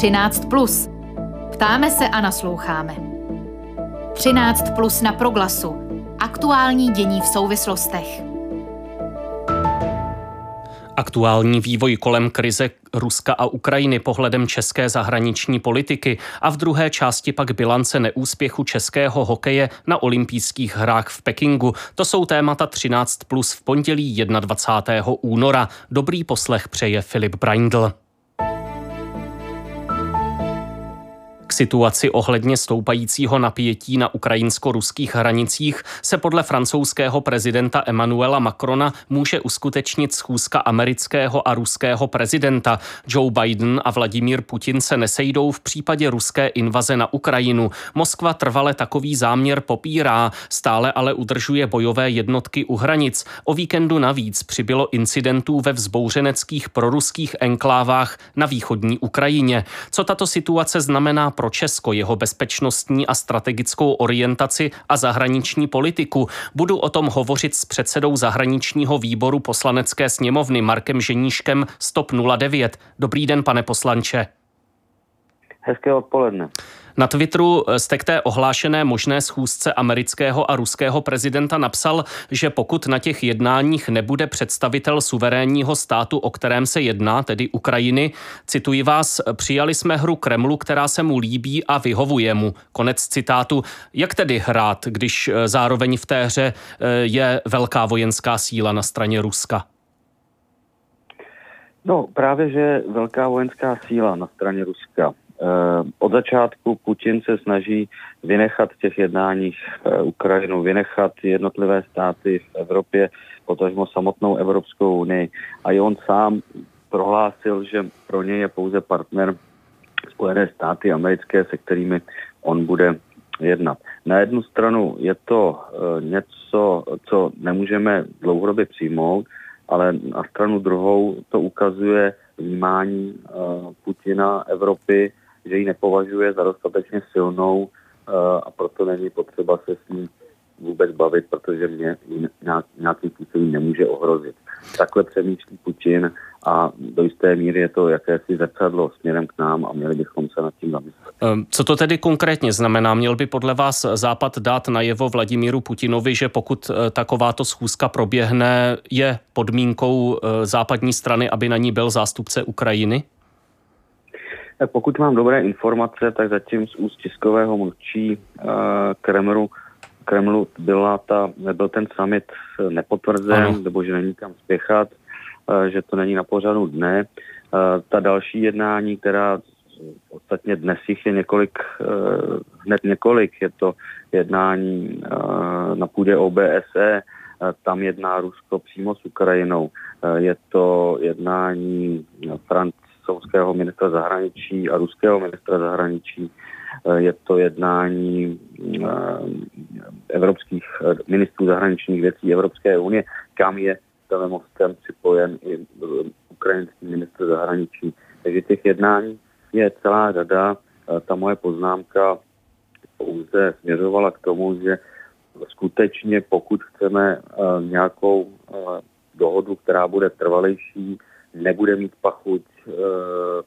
13. Plus. Ptáme se a nasloucháme. 13 plus na proglasu. Aktuální dění v souvislostech. Aktuální vývoj kolem krize Ruska a Ukrajiny pohledem české zahraniční politiky a v druhé části pak bilance neúspěchu českého hokeje na olympijských hrách v Pekingu. To jsou témata 13 plus v pondělí 21. února. Dobrý poslech přeje Filip Braindl. K situaci ohledně stoupajícího napětí na ukrajinsko-ruských hranicích se podle francouzského prezidenta Emmanuela Macrona může uskutečnit schůzka amerického a ruského prezidenta. Joe Biden a Vladimír Putin se nesejdou v případě ruské invaze na Ukrajinu. Moskva trvale takový záměr popírá, stále ale udržuje bojové jednotky u hranic. O víkendu navíc přibylo incidentů ve vzbouřeneckých proruských enklávách na východní Ukrajině. Co tato situace znamená pro Česko, jeho bezpečnostní a strategickou orientaci a zahraniční politiku. Budu o tom hovořit s předsedou zahraničního výboru poslanecké sněmovny Markem Ženíškem Stop 09. Dobrý den, pane poslanče. Hezké odpoledne. Na Twitteru jste k té ohlášené možné schůzce amerického a ruského prezidenta napsal, že pokud na těch jednáních nebude představitel suverénního státu, o kterém se jedná, tedy Ukrajiny, cituji vás, přijali jsme hru Kremlu, která se mu líbí a vyhovuje mu. Konec citátu. Jak tedy hrát, když zároveň v té hře eh, je velká vojenská síla na straně Ruska? No, právě, že velká vojenská síla na straně Ruska. Eh, od začátku Putin se snaží vynechat v těch jednáních eh, Ukrajinu, vynechat jednotlivé státy v Evropě, potažmo samotnou Evropskou unii. A i on sám prohlásil, že pro něj je pouze partner Spojené státy americké, se kterými on bude jednat. Na jednu stranu je to eh, něco, co nemůžeme dlouhodobě přijmout, ale na stranu druhou to ukazuje vnímání Putina Evropy že ji nepovažuje za dostatečně silnou uh, a proto není potřeba se s ní vůbec bavit, protože mě nějaký způsobem nemůže ohrozit. Takhle přemýšlí Putin a do jisté míry je to jakési zrcadlo směrem k nám a měli bychom se nad tím zamyslet. Ehm, co to tedy konkrétně znamená? Měl by podle vás Západ dát najevo Vladimíru Putinovi, že pokud eh, takováto schůzka proběhne, je podmínkou eh, západní strany, aby na ní byl zástupce Ukrajiny? Pokud mám dobré informace, tak zatím z úst tiskového mluvčí uh, Kremlu, Kremlu byla ta, nebyl ten summit nepotvrzen, ano. nebo že není kam spěchat, uh, že to není na pořadu dne. Ta další jednání, která ostatně dnes jich je několik, hned několik, je to jednání na půdě OBSE, tam jedná Rusko přímo s Ukrajinou. Je to jednání Franc, francouzského ministra zahraničí a ruského ministra zahraničí. Eh, je to jednání eh, evropských eh, ministrů zahraničních věcí Evropské unie, kam je mostem připojen i ukrajinský ministr zahraničí. Takže těch jednání je celá řada. Ta moje poznámka pouze směřovala k tomu, že skutečně pokud chceme nějakou dohodu, která bude trvalejší, nebude mít pachuť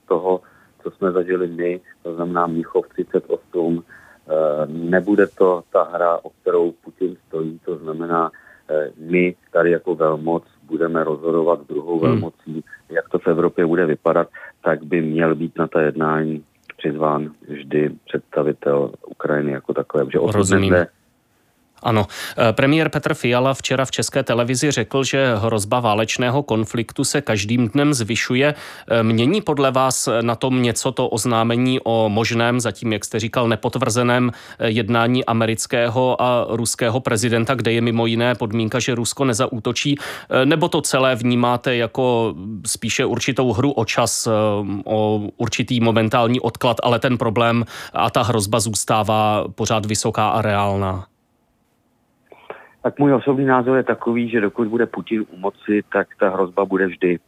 toho, co jsme zažili my, to znamená Míchov 38. E, nebude to ta hra, o kterou Putin stojí, to znamená, e, my tady jako velmoc budeme rozhodovat druhou hmm. velmocí, jak to v Evropě bude vypadat, tak by měl být na ta jednání přizván vždy představitel Ukrajiny jako takové. Že Rozumím. Ano, eh, premiér Petr Fiala včera v české televizi řekl, že hrozba válečného konfliktu se každým dnem zvyšuje. Eh, mění podle vás na tom něco to oznámení o možném, zatím, jak jste říkal, nepotvrzeném eh, jednání amerického a ruského prezidenta, kde je mimo jiné podmínka, že Rusko nezaútočí, nebo to celé vnímáte jako spíše určitou hru o čas, o určitý momentální odklad, ale ten problém a ta hrozba zůstává pořád vysoká a reálná? Tak můj osobní názor je takový, že dokud bude Putin u moci, tak ta hrozba bude vždy.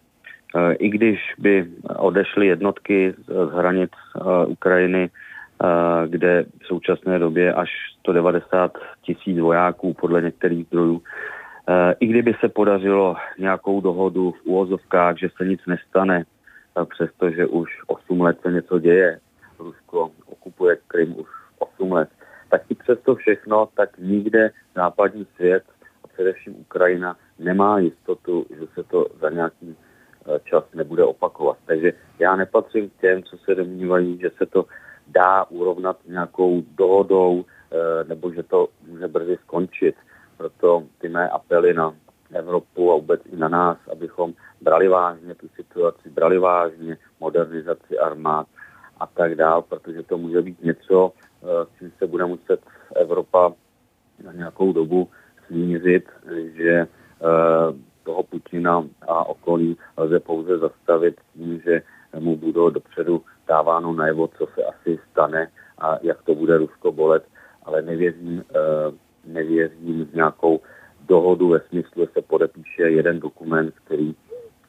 E, I když by odešly jednotky z hranic e, Ukrajiny, e, kde v současné době až 190 tisíc vojáků podle některých zdrojů, i kdyby se podařilo nějakou dohodu v úvozovkách, že se nic nestane, přestože už 8 let se něco děje. Rusko okupuje Krym už 8 let. Tak i přesto všechno, tak nikde západní svět a především Ukrajina nemá jistotu, že se to za nějaký eh, čas nebude opakovat. Takže já nepatřím k těm, co se domnívají, že se to dá urovnat nějakou dohodou eh, nebo že to může brzy skončit. Proto ty mé apely na Evropu a vůbec i na nás, abychom brali vážně tu situaci, brali vážně modernizaci armád a tak dál, protože to může být něco, s čím se bude muset Evropa na nějakou dobu smířit, že eh, toho Putina a okolí lze pouze zastavit tím, že mu budou dopředu dáváno najevo, co se asi stane a jak to bude Rusko bolet, ale nevěřím, eh, nevěřím v nějakou dohodu ve smyslu, že se podepíše jeden dokument, který,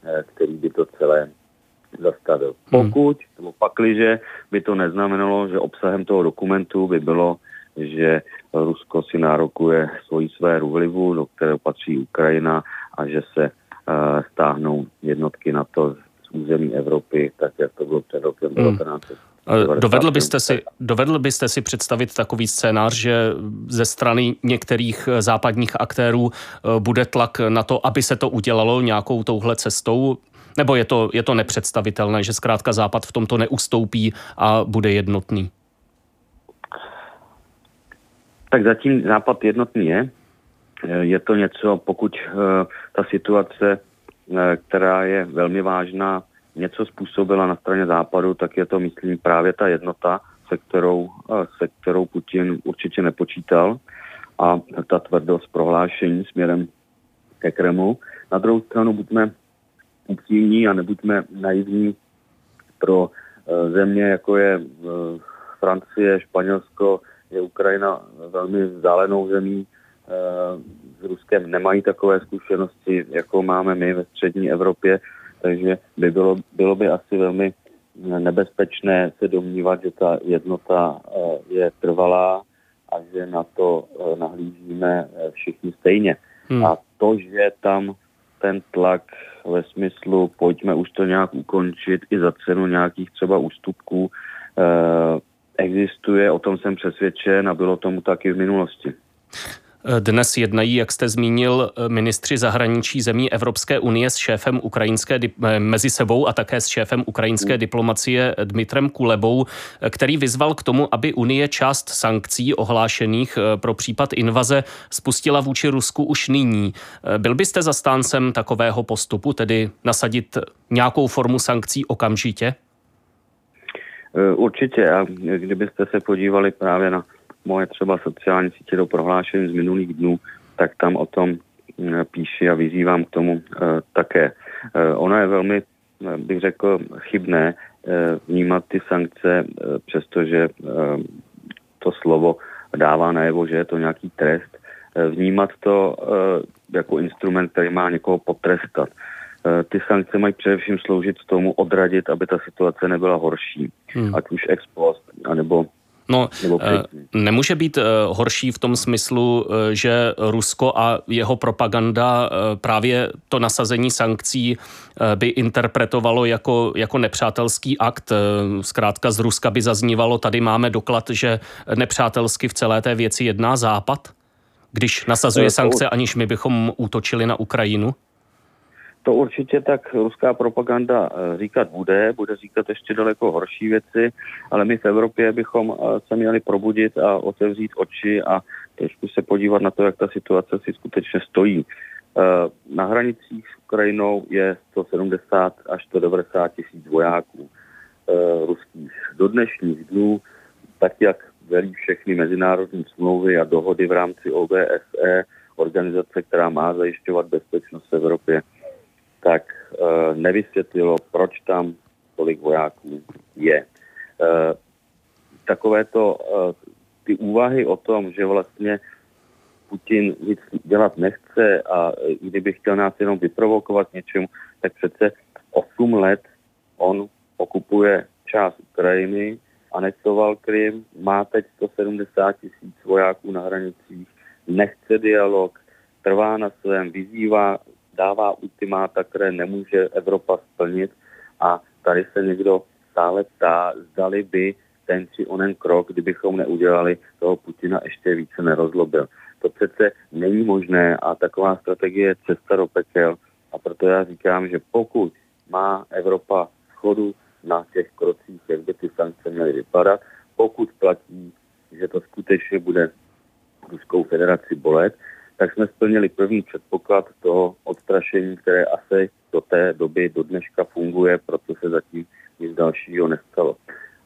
eh, který by to celé zastavil. Hmm. Pokud, nebo pakliže by to neznamenalo, že obsahem toho dokumentu by bylo, že Rusko si nárokuje svoji sféru vlivu, do které patří Ukrajina a že se uh, stáhnou jednotky na to z území Evropy, tak jak to bylo před rokem hmm. 19. Dovedl byste, si, dovedl byste si představit takový scénář, že ze strany některých západních aktérů eh, bude tlak na to, aby se to udělalo nějakou touhle cestou? Nebo je to, je to nepředstavitelné, že zkrátka Západ v tomto neustoupí a bude jednotný? Tak zatím Západ jednotný je. Eh, je to něco, pokud eh, ta situace, která je velmi vážná, něco způsobila na straně západu, tak je to, myslím, právě ta jednota, se kterou, se kterou Putin určitě nepočítal a ta tvrdost prohlášení směrem ke Kremlu. Na druhou stranu buďme upřímní a nebuďme naivní pro e, země, jako je e, Francie, Španělsko, je Ukrajina velmi vzdálenou zemí. E, s Ruskem nemají takové zkušenosti, jako máme my ve střední Evropě takže by bylo, bylo by asi velmi nebezpečné se domnívat, že ta jednota eh, je trvalá a že na to eh, nahlížíme eh, všichni stejně. Hmm. A to, že tam ten tlak ve smyslu pojďme už to nějak ukončit i za cenu nějakých třeba ústupků existuje, o tom jsem přesvědčen a bylo tomu taky v minulosti. Dnes jednají, jak jste zmínil, ministři zahraničí zemí Evropské unie s šéfem ukrajinské eh, mezi sebou a také s šéfem ukrajinské mm. diplomacie Dmitrem Kulebou, který vyzval k tomu, aby Unie část sankcí ohlášených eh, pro případ invaze spustila vůči Rusku už nyní. Eh, byl byste zastáncem takového postupu, tedy nasadit nějakou formu sankcí okamžitě? Určitě. A kdybyste se podívali právě na moje třeba sociální sítě do prohlášení z minulých dnů, tak tam o tom mm, píši a vyzývám k tomu eh, také. Eh, ono je velmi, eh, bych řekl, chybné vnímat ty sankce, přestože to slovo dává najevo, že je to nějaký trest, vnímat to jako instrument, který má někoho potrestat. Ty sankce mají především sloužit k tomu odradit, aby ta situace nebyla horší, hmm. ať už ex post, anebo No, eh, nemůže být eh, horší v tom smyslu, eh, že Rusko a jeho propaganda právě to nasazení sankcí by interpretovalo jako, jako nepřátelský akt. Zkrátka z Ruska by zaznívalo, tady máme doklad, že nepřátelsky v celé té věci jedná Západ, když nasazuje sankce, aniž my bychom útočili na Ukrajinu? To určitě tak ruská propaganda eh, říkat bude, bude říkat ještě daleko horší věci, ale my v Evropě bychom eh, se měli probudit a otevřít oči a trošku se podívat na to, jak ta situace si skutečně stojí. Eh, na hranicích s Ukrajinou je 170 až 190 tisíc vojáků ruských. Do dnešních dnů, tak jak velí všechny mezinárodní smlouvy a dohody v rámci OBSE, organizace, která má zajišťovat bezpečnost v Evropě, tak uh, nevysvětlilo, proč tam tolik vojáků je. Uh, takovéto uh, ty úvahy o tom, že vlastně Putin nic dělat nechce a kdyby chtěl nás jenom vyprovokovat něčemu, tak přece 8 let on okupuje část Ukrajiny, anektoval Krym, má teď 170 tisíc vojáků na hranicích, nechce dialog, trvá na svém, vyzývá dává ultimáta, které nemůže Evropa splnit a tady se někdo stále ptá, zdali by ten či onen krok, kdybychom neudělali, toho Putina ještě více nerozlobil. To přece není možné a taková strategie je cesta do pekel. A proto já říkám, že pokud má Evropa schodu na těch krocích, jak by ty sankce měly vypadat, pokud platí, že to skutečně bude Ruskou federaci bolet, tak jsme splnili první předpoklad toho odstrašení, které asi do té doby, do dneška funguje, proto se zatím nic dalšího nestalo.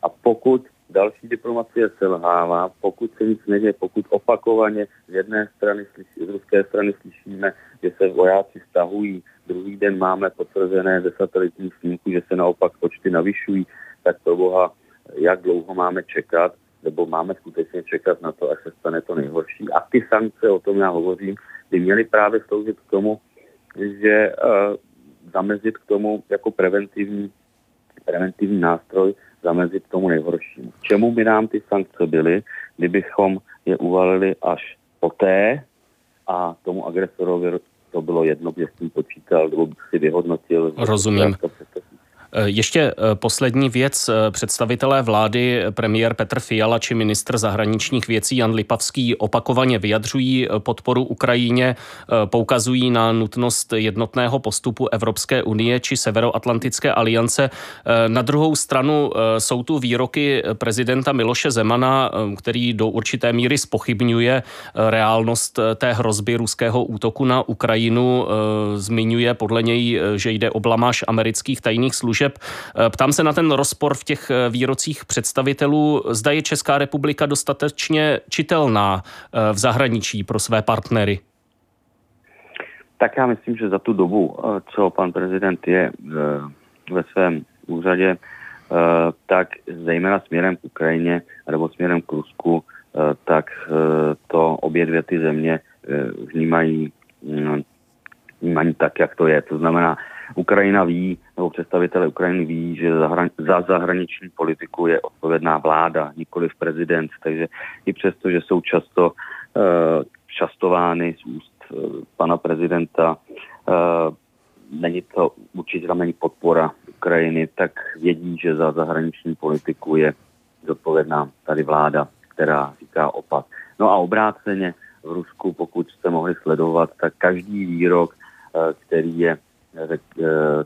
A pokud další diplomacie selhává, pokud se nic neděje, pokud opakovaně z jedné strany, z ruské strany slyšíme, že se vojáci stahují, druhý den máme potvrzené ze satelitních snímků, že se naopak počty navyšují, tak pro boha, jak dlouho máme čekat, nebo máme skutečně čekat na to, až se stane to nejhorší. A ty sankce, o tom já hovořím, by měly právě sloužit k tomu, že uh, zamezit k tomu jako preventivní, preventivní nástroj, zamezit tomu nejhoršímu. Čemu by nám ty sankce byly, kdybychom je uvalili až poté a tomu agresorovi to bylo jedno, že s tím počítal, nebo si vyhodnotil. Rozumím. Eh, ještě eh, poslední věc. Eh, představitelé vlády, premiér Petr Fiala či ministr zahraničních věcí Jan Lipavský opakovaně vyjadřují podporu Ukrajině, poukazují na nutnost jednotného postupu Evropské unie či Severoatlantické aliance. Na druhou stranu jsou tu výroky prezidenta Miloše Zemana, který do určité míry spochybňuje reálnost té hrozby ruského útoku na Ukrajinu. Zmiňuje podle něj, že jde o blamáž amerických tajných služeb služeb. Eh, ptám se na ten rozpor v těch eh, výrocích představitelů. Zda je Česká republika dostatečně čitelná eh, v zahraničí pro své partnery? Tak já myslím, že za tu dobu, co pan prezident je ve svém úřadě, tak zejména směrem k Ukrajině nebo směrem k Rusku, tak to obě dvě ty země vnímají, mm, vnímají tak, jak to je. To znamená, Ukrajina ví, nebo představitelé Ukrajiny ví, že za zahraniční politiku je odpovědná vláda, nikoli prezident, takže i přesto, že jsou často častovány z úst uh, pana prezidenta, uh, není to určitě tam není podpora Ukrajiny, tak vědí, že za zahraniční politiku je zodpovědná tady vláda, která říká opak. No a obráceně v Rusku, pokud jste mohli sledovat, tak každý výrok, který je Eh,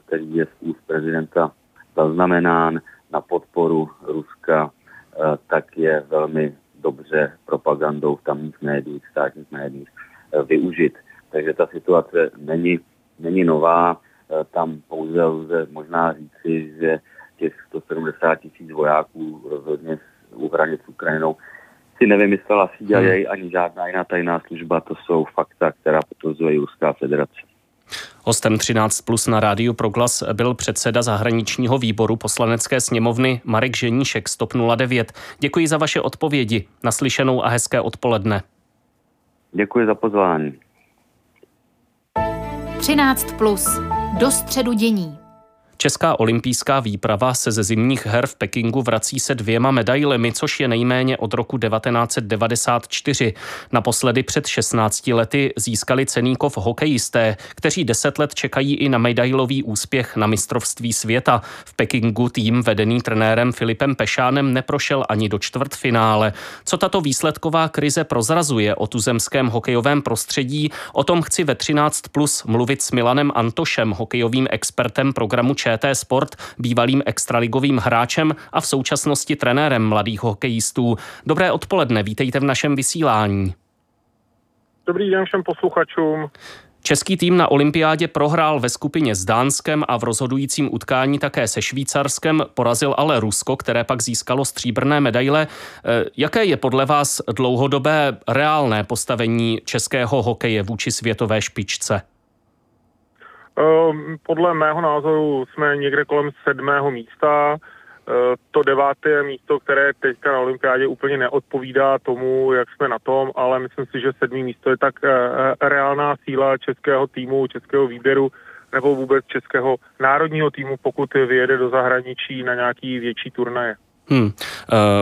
který je z úst prezidenta zaznamenán na podporu Ruska, eh, tak je velmi dobře propagandou v tamních médiích, státních médiích eh, využit. Takže ta situace není, není nová. Tam pouze lze možná říci, že těch 170 tisíc vojáků rozhodně u hranic s Ukrajinou si nevymyslela CIA hmm. ani žádná jiná tajná služba. To jsou fakta, která potvrzuje Ruská federace. Hostem 13 plus na rádiu Proglas byl předseda zahraničního výboru poslanecké sněmovny Marek Ženíšek z TOP 09. Děkuji za vaše odpovědi. Naslyšenou a hezké odpoledne. Děkuji za pozvání. 13 plus. Do středu dění. Česká olympijská výprava se ze zimních her v Pekingu vrací se dvěma medailemi, což je nejméně od roku 1994. Naposledy před 16 lety získali ceníkov hokejisté, kteří 10 let čekají i na medailový úspěch na mistrovství světa. V Pekingu tým vedený trenérem Filipem Pešánem neprošel ani do čtvrtfinále. Co tato výsledková krize prozrazuje o tuzemském hokejovém prostředí, o tom chci ve 13 plus mluvit s Milanem Antošem, hokejovým expertem programu ČT Sport, bývalým extraligovým hráčem a v současnosti trenérem mladých hokejistů. Dobré odpoledne, vítejte v našem vysílání. Dobrý den všem posluchačům. Český tým na olympiádě prohrál ve skupině s Dánskem a v rozhodujícím utkání také se Švýcarskem, porazil ale Rusko, které pak získalo stříbrné medaile. Eh, jaké je podle vás dlouhodobé reálné postavení českého hokeje vůči světové špičce? Ehm, podle mého názoru jsme někde kolem sedmého místa. Ehm, to deváté místo, které teďka na olympiádě úplně neodpovídá tomu, jak jsme na tom, ale myslím si, že sedmý místo je tak eh, eh, reálná síla českého týmu, českého výběru nebo vůbec českého národního týmu, pokud vyjede do zahraničí na nějaký větší turnaje. Hmm.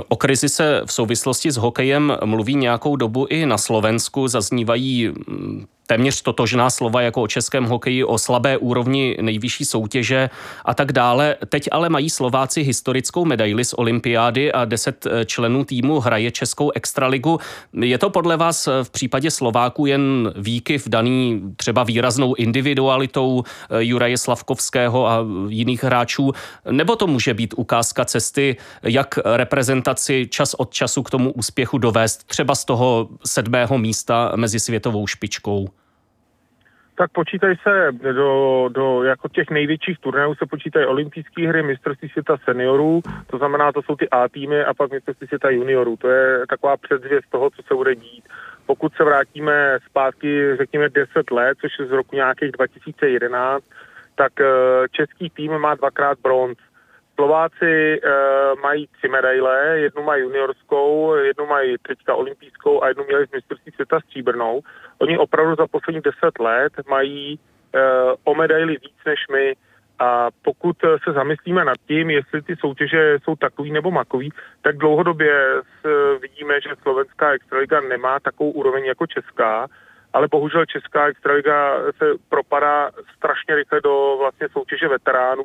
O krizi se v souvislosti s hokejem mluví nějakou dobu i na Slovensku. Zaznívají mm, téměř totožná slova jako o českém hokeji, o slabé úrovni nejvyšší soutěže a tak dále. Teď ale mají Slováci historickou medaili z olympiády a deset eh, členů týmu hraje českou extraligu. Je to podle vás v případě Slováků jen výkyv daný třeba výraznou individualitou eh, Juraje Slavkovského a jiných hráčů, nebo to může být ukázka cesty, jak reprezentaci čas od času k tomu úspěchu dovést, třeba z toho sedmého místa mezi světovou špičkou? Tak počítají se do, do jako těch největších turnajů se počítají olympijské hry, mistrovství světa seniorů, to znamená, to jsou ty A týmy a pak mistrovství světa juniorů. To je taková předzvěst toho, co se bude dít. Pokud se vrátíme zpátky, řekněme 10 let, což je z roku nějakých 2011, tak eh, český tým má dvakrát bronz. Slováci e, mají tři medaile, jednu mají juniorskou, jednu mají teďka olympijskou a jednu měli z mistrovství světa stříbrnou. Oni opravdu za posledních deset let mají e, o medaily víc než my. A pokud se zamyslíme nad tím, jestli ty soutěže jsou takový nebo makový, tak dlouhodobě vidíme, že slovenská extraliga nemá takovou úroveň jako česká, ale bohužel česká extraliga se propadá strašně rychle do vlastně soutěže veteránů,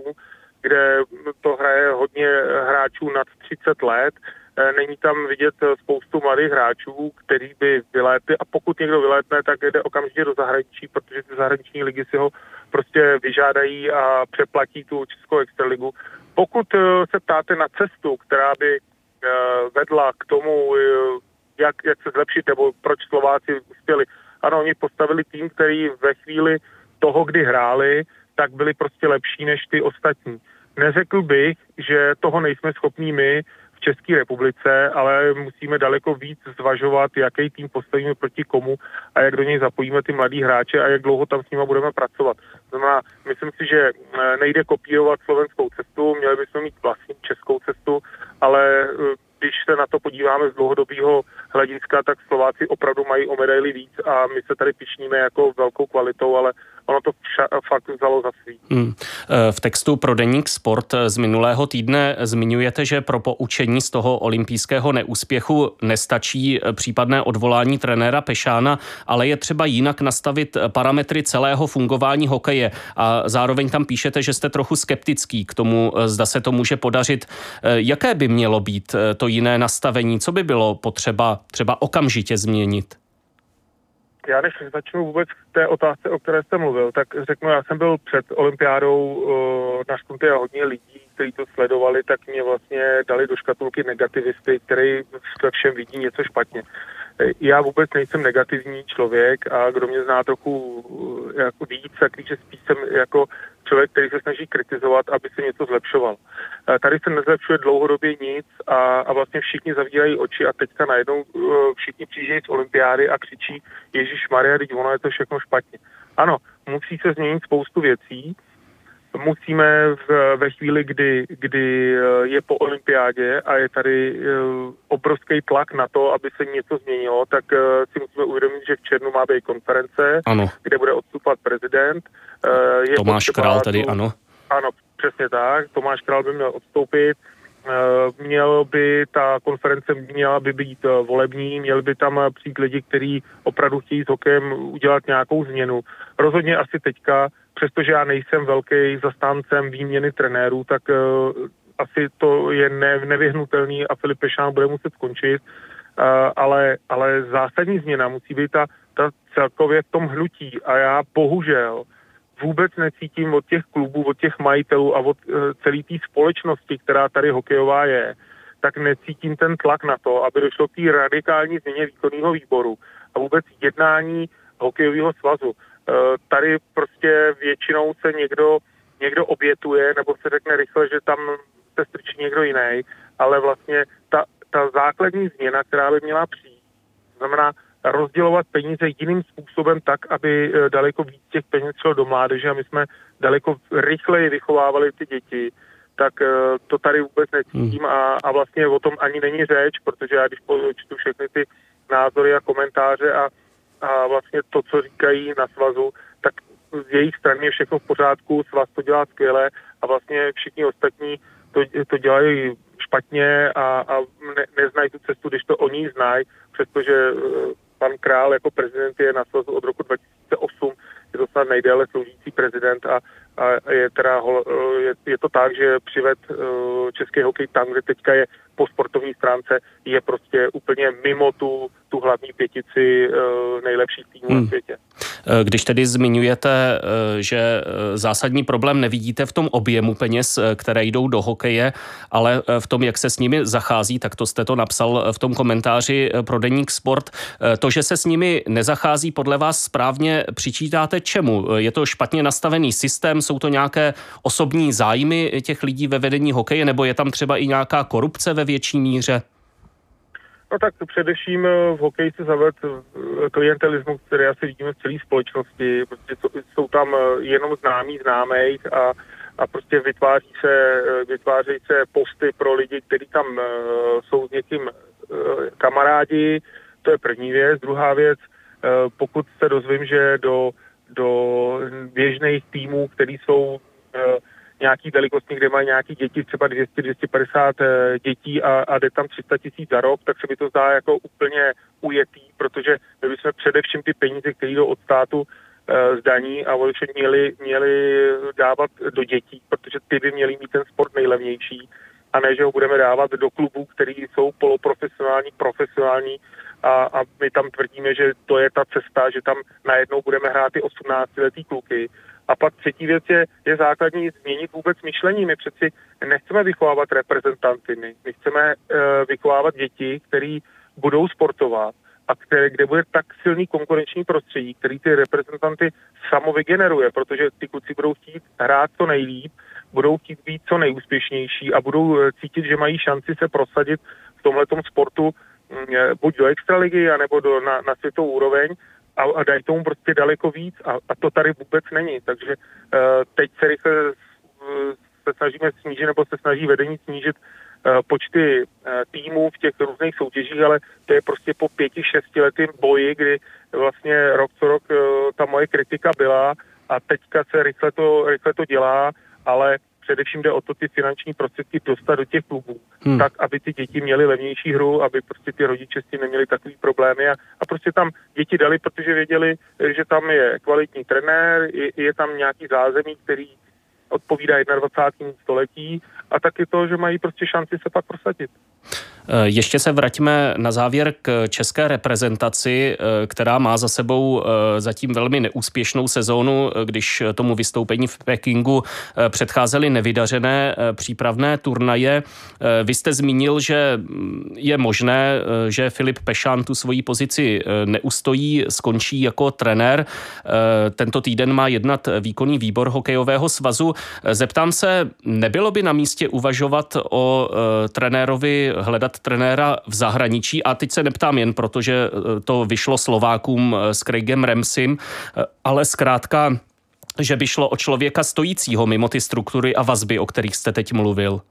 kde to hraje hodně hráčů nad 30 let. E, není tam vidět spoustu mladých hráčů, kteří by vylétli a pokud někdo vylétne, tak jde okamžitě do zahraničí, protože ty zahraniční ligy si ho prostě vyžádají a přeplatí tu Českou extraligu. Pokud e, se ptáte na cestu, která by e, vedla k tomu, jak, jak se zlepšit, nebo proč Slováci uspěli. Ano, oni postavili tým, který ve chvíli toho, kdy hráli, tak byli prostě lepší než ty ostatní. Neřekl bych, že toho nejsme schopní my v České republice, ale musíme daleko víc zvažovat, jaký tým postavíme proti komu a jak do něj zapojíme ty mladí hráče a jak dlouho tam s nimi budeme pracovat. Znamená, myslím si, že eh, nejde kopírovat slovenskou cestu, měli bychom mít vlastní českou cestu, ale eh, když se na to podíváme z dlouhodobého hlediska, tak Slováci opravdu mají o medaily víc a my se tady pišníme jako velkou kvalitou, ale ono to vša- fakt vzalo za svý. Hmm. E, v textu pro Deník Sport z minulého týdne zmiňujete, že pro poučení z toho olympijského neúspěchu nestačí případné odvolání trenéra Pešána, ale je třeba jinak nastavit parametry celého fungování hokeje. A zároveň tam píšete, že jste trochu skeptický k tomu, zda se to může podařit. Jaké by mělo být to jiné nastavení? Co by bylo potřeba třeba okamžitě změnit? Já než začnu vůbec k té otázce, o které jste mluvil, tak řeknu, já jsem byl před olympiádou uh, na štunty a hodně lidí, kteří to sledovali, tak mě vlastně dali do škatulky negativisty, který ve všem vidí něco špatně. Já vůbec nejsem negativní člověk a kdo mě zná trochu uh, jako víc, tak že spíš jsem jako člověk, který se snaží kritizovat, aby se něco zlepšoval. Tady se nezlepšuje dlouhodobě nic a, a vlastně všichni zavírají oči a teďka najednou uh, všichni přijíždějí z olympiády a křičí Ježíš Maria, teď ono je to všechno špatně. Ano, musí se změnit spoustu věcí, musíme v, ve chvíli, kdy, kdy eh, je po olympiádě a je tady eh, obrovský tlak na to, aby se něco změnilo, tak eh, si musíme uvědomit, že v červnu má být konference, ano. kde bude odstupat prezident. Je Tomáš Král tedy, ano. Ano, přesně tak. Tomáš Král by měl odstoupit. Měl by ta konference měla by být volební, měl by tam přijít lidi, kteří opravdu chtějí s hokejem udělat nějakou změnu. Rozhodně asi teďka přestože já nejsem velký zastáncem výměny trenérů, tak uh, asi to je ne, nevyhnutelný a Filip Pešán bude muset skončit, uh, ale, ale zásadní změna musí být ta, ta celkově v tom hnutí a já bohužel vůbec necítím od těch klubů, od těch majitelů a od uh, celé té společnosti, která tady hokejová je, tak necítím ten tlak na to, aby došlo k té radikální změně výkonného výboru a vůbec jednání hokejového svazu. Eh, tady prostě většinou se někdo, někdo obětuje nebo se řekne rychle, že tam se strčí někdo jiný, ale vlastně ta, ta základní změna, která by měla přijít, znamená rozdělovat peníze jiným způsobem tak, aby eh, daleko víc těch peněz šlo do mládeže a my jsme daleko rychleji vychovávali ty děti, tak eh, to tady vůbec necítím hmm. a, a vlastně o tom ani není řeč, protože já když čtu všechny ty názory a komentáře a a vlastně to, co říkají na svazu, tak z jejich strany je všechno v pořádku, svaz to dělá skvěle a vlastně všichni ostatní to, to dělají špatně a, a ne, neznají tu cestu, když to oni znají, přestože eh, pan Král jako prezident je na svazu od roku 2008, je to snad nejdéle sloužící prezident a, a je, teda, je, je to tak, že přived český hokej tam, kde teďka je po sportovní stránce, je prostě úplně mimo tu, tu hlavní pětici nejlepších týmů hmm. na světě. Eh, když tedy zmiňujete, eh, že eh, zásadní problém nevidíte v tom objemu peněz, které jdou do hokeje, ale v tom, jak se s nimi zachází, tak to jste to napsal v tom komentáři pro Deník Sport. To, že se s nimi nezachází, podle vás správně přičítáte čemu? Je to špatně nastavený systém, jsou to nějaké osobní zájmy těch lidí ve vedení hokeje, nebo je tam třeba i nějaká korupce ve větší míře? No tak především eh, v hokeji se zaved eh, klientelismus, který asi vidíme v celé společnosti. Prostě jsou tam eh, jenom známí známých a, a prostě vytváří se, vytváří se posty pro lidi, kteří tam jsou s někým kamarádi. To je první věc. Druhá věc, pokud se dozvím, že do, do běžných týmů, který jsou nějaký velikostní, kde mají nějaký děti, třeba 200-250 eh, dětí a, a jde tam 300 tisíc za rok, tak se mi to zdá jako úplně ujetý, protože my bychom především ty peníze, které jdou od státu, eh, zdaní a voliče měli, měli dávat do dětí, protože ty by měli mít ten sport nejlevnější a ne, že ho budeme dávat do klubů, které jsou poloprofesionální, profesionální a, a my tam tvrdíme, že to je ta cesta, že tam najednou budeme hrát ty 18-letý kluky a pak třetí věc je, je základní změnit vůbec myšlení. My přeci nechceme vychovávat reprezentanty, my, my chceme uh, vychovávat děti, které budou sportovat a které, kde bude tak silný konkurenční prostředí, který ty reprezentanty samo vygeneruje, protože ty kluci budou chtít hrát co nejlíp, budou chtít být co nejúspěšnější a budou eh, cítit, že mají šanci se prosadit v tomhletom sportu mm, eh, buď do extraligy, anebo do, na, na světovou úroveň a, a dají tomu prostě daleko víc a, a to tady vůbec není. Takže uh, teď se rychle se snažíme snížit, nebo se snaží vedení snížit uh, počty týmů v těch různých soutěžích, ale to je prostě po pěti, šesti letým boji, kdy vlastně rok co rok ta moje kritika byla a teďka se rychle to, rychle to dělá, ale především jde o to ty finanční prostředky dostat do těch klubů, hmm. tak, aby ty děti měly levnější hru, aby prostě ty rodiče s tím neměli takový problémy a, a prostě tam děti dali, protože věděli, že tam je kvalitní trenér, je, je tam nějaký zázemí, který odpovídá 21. století a taky to, že mají prostě šanci se pak prosadit. Eh, ještě se vraťme na závěr k české reprezentaci, eh, která má za sebou eh, zatím velmi neúspěšnou sezónu, když tomu vystoupení v Pekingu předcházely nevydařené přípravné turnaje. Vy jste zmínil, že mm, je možné, že Filip Pešán tu svoji pozici neustojí, skončí jako trenér. Tento týden má jednat výkonný výbor hokejového svazu. Zeptám se, nebylo by na místě uvažovat o trenérovi hledat trenéra v zahraničí a teď se neptám jen proto, že eh, to vyšlo Slovákům eh, s Craigem Remsim, eh, ale zkrátka, že by šlo o člověka stojícího mimo ty struktury a vazby, o kterých jste teď mluvil.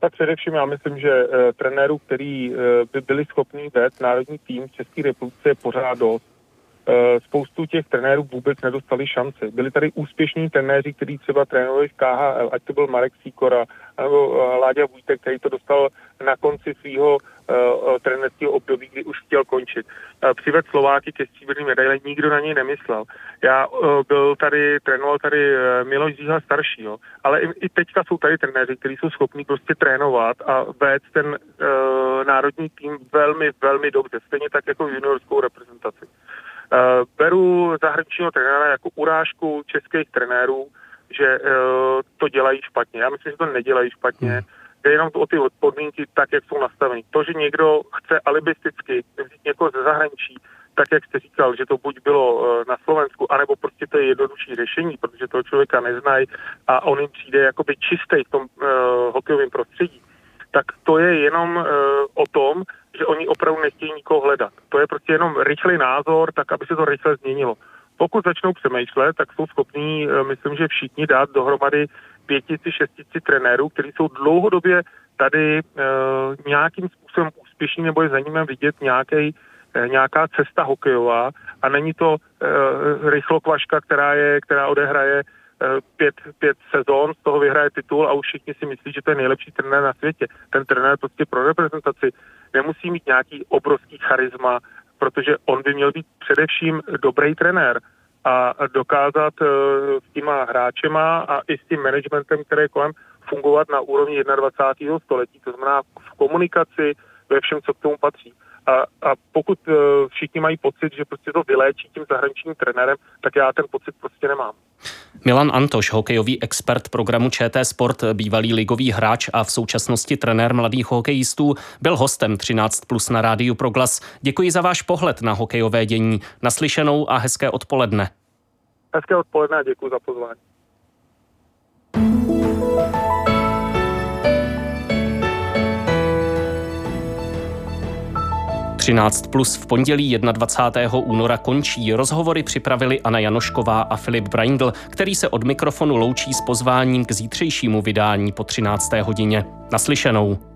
Tak především já myslím, že e, trenérů, který e, by byli schopni vést národní tým v České republice je pořád dost. E, spoustu těch trenérů vůbec nedostali šanci. Byli tady úspěšní trenéři, kteří třeba trénovali v KHL, ať to byl Marek Sýkora, nebo Láďa Vujtek, který to dostal na konci svého uh, trenérského období, kdy už chtěl končit. Uh, přived Slováky ke stříbrným medaile, nikdo na něj nemyslel. Já uh, byl tady, trénoval tady Miloš Zíha starší, jo. ale i, i teďka jsou tady trenéři, kteří jsou schopní prostě trénovat a vést ten uh, národní tým velmi, velmi dobře, stejně tak jako juniorskou reprezentaci. Uh, beru zahraničního trenéra jako urážku českých trenérů, že uh, to dělají špatně. Já myslím, že to nedělají špatně. Hmm. Jde jenom o ty podmínky tak, jak jsou nastaveny. To, že někdo chce alibisticky vzít někoho ze zahraničí, tak, jak jste říkal, že to buď bylo uh, na Slovensku, anebo prostě to je jednodušší řešení, protože toho člověka neznají a on jim přijde jakoby čistý v tom uh, hokejovém prostředí, tak to je jenom uh, o tom, že oni opravdu nechtějí nikoho hledat. To je prostě jenom rychlý názor, tak aby se to rychle změnilo. Pokud začnou přemýšlet, tak jsou schopní, eh, myslím, že všichni dát dohromady pětici, šestici trenérů, kteří jsou dlouhodobě tady e, nějakým způsobem úspěšní nebo je za nimi vidět nějaký e, nějaká cesta hokejová a není to e, rychlokvaška, která, je, která odehraje pět, pět sezón, z toho vyhraje titul a už všichni si myslí, že to je nejlepší trenér na světě. Ten trenér prostě pro reprezentaci nemusí mít nějaký obrovský charisma, protože on by měl být především dobrý trenér a dokázat s těma hráčema a i s tím managementem, které kolem fungovat na úrovni 21. století, to znamená v komunikaci, ve všem, co k tomu patří. A, a pokud uh, všichni mají pocit, že prostě to vyléčí tím zahraničním trenérem, tak já ten pocit prostě nemám. Milan Antoš, hokejový expert programu ČT Sport, bývalý ligový hráč a v současnosti trenér mladých hokejistů, byl hostem 13 plus na rádiu Proglas. Děkuji za váš pohled na hokejové dění. Naslyšenou a hezké odpoledne. Hezké odpoledne a děkuji za pozvání. 13 plus v pondělí 21. února končí. Rozhovory připravili Anna Janošková a Filip Braindl, který se od mikrofonu loučí s pozváním k zítřejšímu vydání po 13. hodině. Naslyšenou.